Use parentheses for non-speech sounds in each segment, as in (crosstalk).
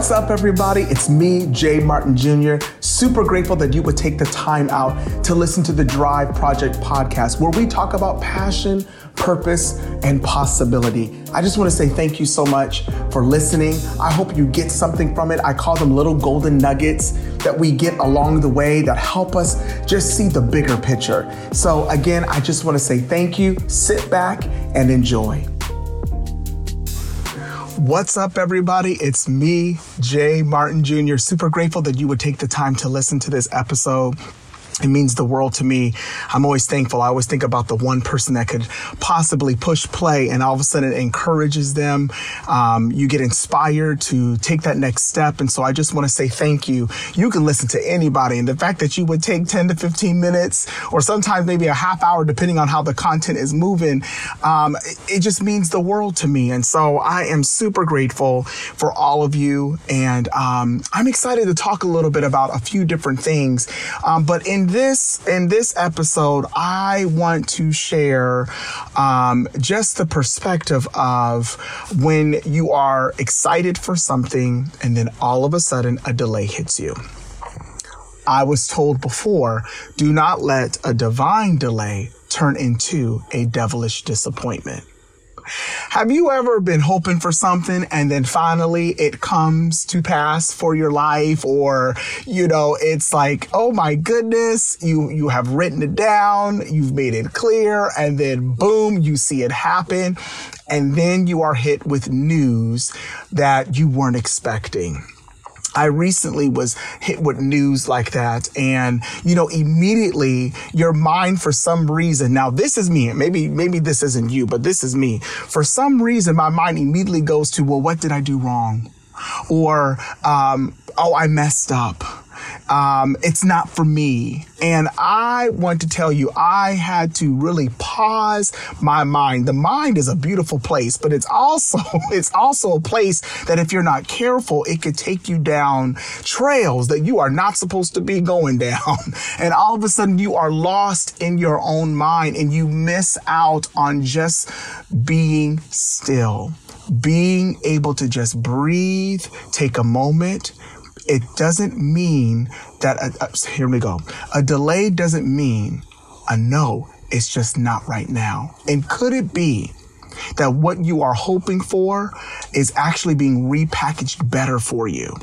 What's up, everybody? It's me, Jay Martin Jr. Super grateful that you would take the time out to listen to the Drive Project podcast, where we talk about passion, purpose, and possibility. I just want to say thank you so much for listening. I hope you get something from it. I call them little golden nuggets that we get along the way that help us just see the bigger picture. So, again, I just want to say thank you. Sit back and enjoy. What's up, everybody? It's me, Jay Martin Jr. Super grateful that you would take the time to listen to this episode. It means the world to me. I'm always thankful. I always think about the one person that could possibly push play and all of a sudden it encourages them. Um, you get inspired to take that next step. And so I just want to say thank you. You can listen to anybody. And the fact that you would take 10 to 15 minutes or sometimes maybe a half hour, depending on how the content is moving, um, it just means the world to me. And so I am super grateful for all of you. And um, I'm excited to talk a little bit about a few different things. Um, but in this in this episode, I want to share um, just the perspective of when you are excited for something and then all of a sudden a delay hits you. I was told before, do not let a divine delay turn into a devilish disappointment. Have you ever been hoping for something and then finally it comes to pass for your life or you know it's like oh my goodness you you have written it down you've made it clear and then boom you see it happen and then you are hit with news that you weren't expecting. I recently was hit with news like that. And, you know, immediately your mind, for some reason, now this is me, maybe, maybe this isn't you, but this is me. For some reason, my mind immediately goes to, well, what did I do wrong? Or, um, oh, I messed up um, it's not for me. And I want to tell you, I had to really pause my mind. The mind is a beautiful place, but it's also, (laughs) it's also a place that if you're not careful, it could take you down trails that you are not supposed to be going down. (laughs) And all of a sudden you are lost in your own mind and you miss out on just being still being able to just breathe, take a moment, it doesn't mean that, a, a, here we go. A delay doesn't mean a no. It's just not right now. And could it be that what you are hoping for is actually being repackaged better for you?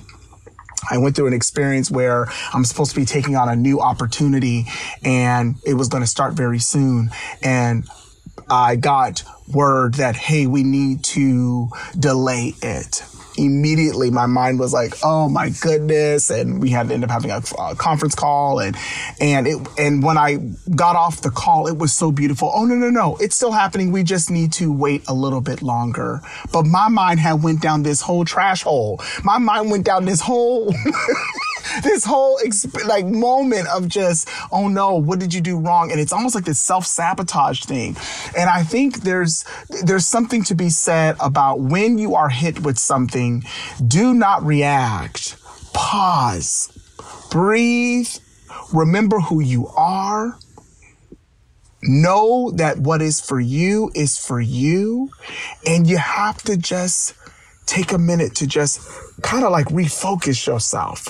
I went through an experience where I'm supposed to be taking on a new opportunity and it was going to start very soon. And I got word that, hey, we need to delay it immediately my mind was like, oh my goodness. And we had to end up having a, a, conference call. And, and it, and when I got off the call, it was so beautiful. Oh, no, no, no. It's still happening. We just need to wait a little bit longer. But my mind had went down this whole trash hole. My mind went down this whole (laughs) this whole exp- like moment of just, oh no, what did you do wrong? And it's almost like this self sabotage thing. And I think there's there's something to be said about when you are hit with something, do not react. Pause. Breathe. Remember who you are. Know that what is for you is for you. And you have to just take a minute to just kind of like refocus yourself.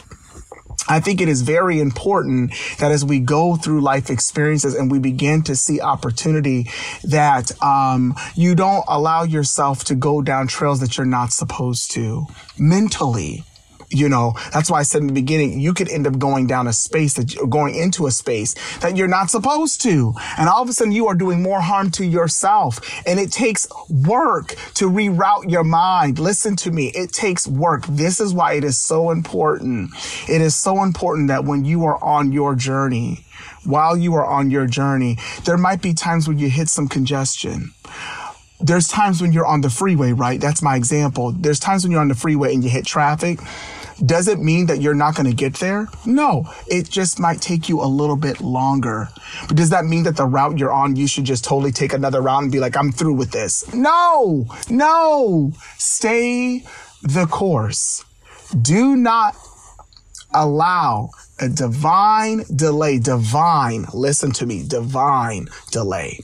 I think it is very important that as we go through life experiences and we begin to see opportunity, that um, you don't allow yourself to go down trails that you're not supposed to mentally. You know, that's why I said in the beginning, you could end up going down a space that you're going into a space that you're not supposed to. And all of a sudden you are doing more harm to yourself. And it takes work to reroute your mind. Listen to me. It takes work. This is why it is so important. It is so important that when you are on your journey, while you are on your journey, there might be times when you hit some congestion there's times when you're on the freeway, right? That's my example. There's times when you're on the freeway and you hit traffic does it mean that you're not going to get there? No, it just might take you a little bit longer. But does that mean that the route you're on, you should just totally take another route and be like, I'm through with this? No, no. Stay the course. Do not allow a divine delay, divine, listen to me, divine delay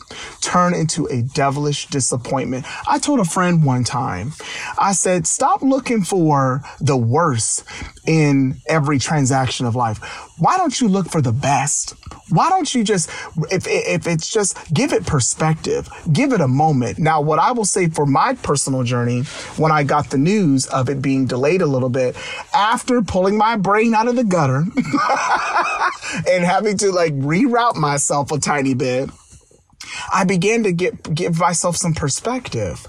turn into a devilish disappointment. I told a friend one time, I said, stop looking for the worst in every transaction of life. Why don't you look for the best? Why don't you just, if, if it's just, give it perspective, give it a moment. Now, what I will say for my personal journey, when I got the news of it being delayed a little bit, after pulling my brain out of the gutter (laughs) and having to like reroute myself a tiny bit, I began to get give myself some perspective.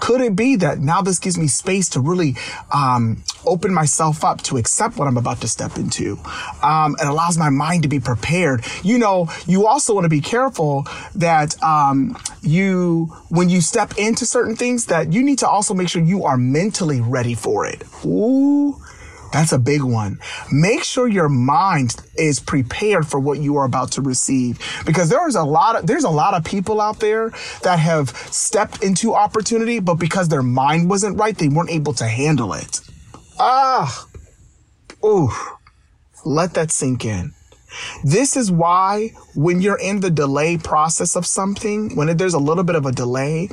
Could it be that now this gives me space to really um, open myself up to accept what I'm about to step into? Um, it allows my mind to be prepared. You know, you also want to be careful that um, you, when you step into certain things, that you need to also make sure you are mentally ready for it. Ooh that's a big one. Make sure your mind is prepared for what you are about to receive because there is a lot of there's a lot of people out there that have stepped into opportunity but because their mind wasn't right, they weren't able to handle it. Ah. Ooh. Let that sink in. This is why when you're in the delay process of something, when there's a little bit of a delay,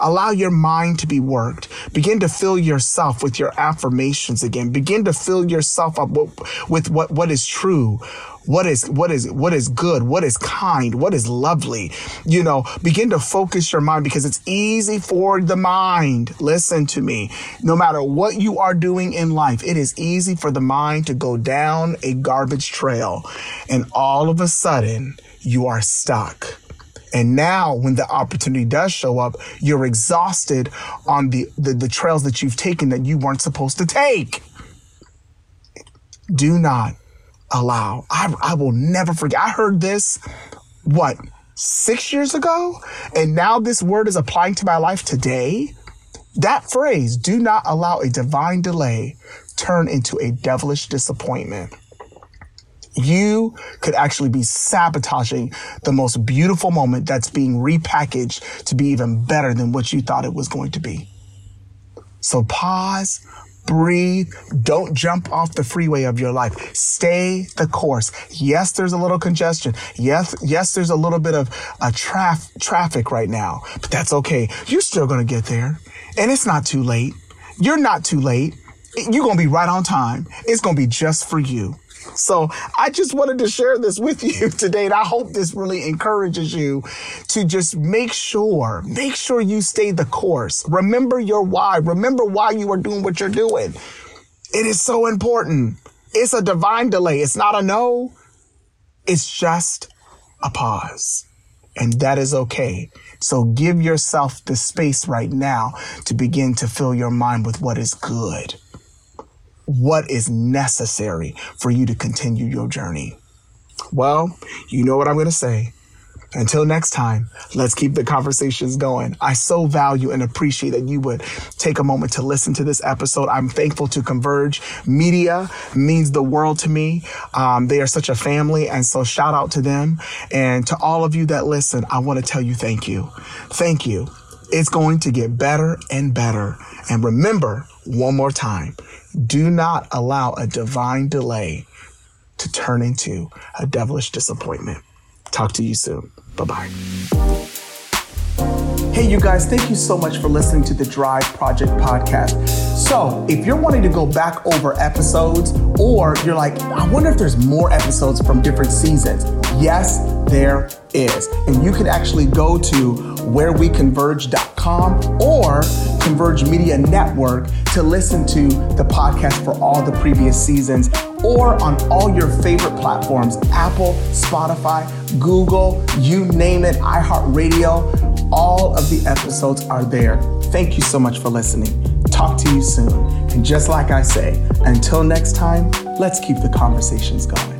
allow your mind to be worked. Begin to fill yourself with your affirmations again. Begin to fill yourself up with what, what is true, what is what is what is good what is kind what is lovely you know begin to focus your mind because it's easy for the mind listen to me no matter what you are doing in life it is easy for the mind to go down a garbage trail and all of a sudden you are stuck and now when the opportunity does show up, you're exhausted on the, the, the, trails that you've taken that you weren't supposed to take. Do not allow. I, I will never forget. I heard this, what, six years ago? And now this word is applying to my life today. That phrase, do not allow a divine delay turn into a devilish disappointment. You could actually be sabotaging the most beautiful moment that's being repackaged to be even better than what you thought it was going to be. So pause, breathe. Don't jump off the freeway of your life. Stay the course. Yes, there's a little congestion. Yes, yes, there's a little bit of a traf- traffic right now, but that's okay. You're still going to get there and it's not too late. You're not too late. You're going to be right on time. It's going to be just for you. So I just wanted to share this with (laughs) you today. And I hope this really encourages you to just make sure, make sure you stay the course. Remember your why. Remember why you are doing what you're doing. It is so important. It's a divine delay. It's not a no. It's just a pause. And that is okay. So give yourself the space right now to begin to fill your mind with what is good what is necessary for you to continue your journey. Well, you know what I'm going to say. Until next time, let's keep the conversations going. I so value and appreciate that you would take a moment to listen to this episode. I'm thankful to Converge Media means the world to me. Um, they are such a family. And so shout out to them and to all of you that listen. I want to tell you thank you. Thank you. It's going to get better and better. And remember one more time, do not allow a divine delay to turn into a devilish disappointment. Talk to you soon. Bye bye. Hey, you guys, thank you so much for listening to the Drive Project podcast. So, if you're wanting to go back over episodes, or you're like, I wonder if there's more episodes from different seasons, yes, there is. And you can actually go to whereweconverge.com or Converge Media Network to listen to the podcast for all the previous seasons or on all your favorite platforms Apple, Spotify, Google, you name it, iHeartRadio. All of the episodes are there. Thank you so much for listening. Talk to you soon. And just like I say, until next time, let's keep the conversations going.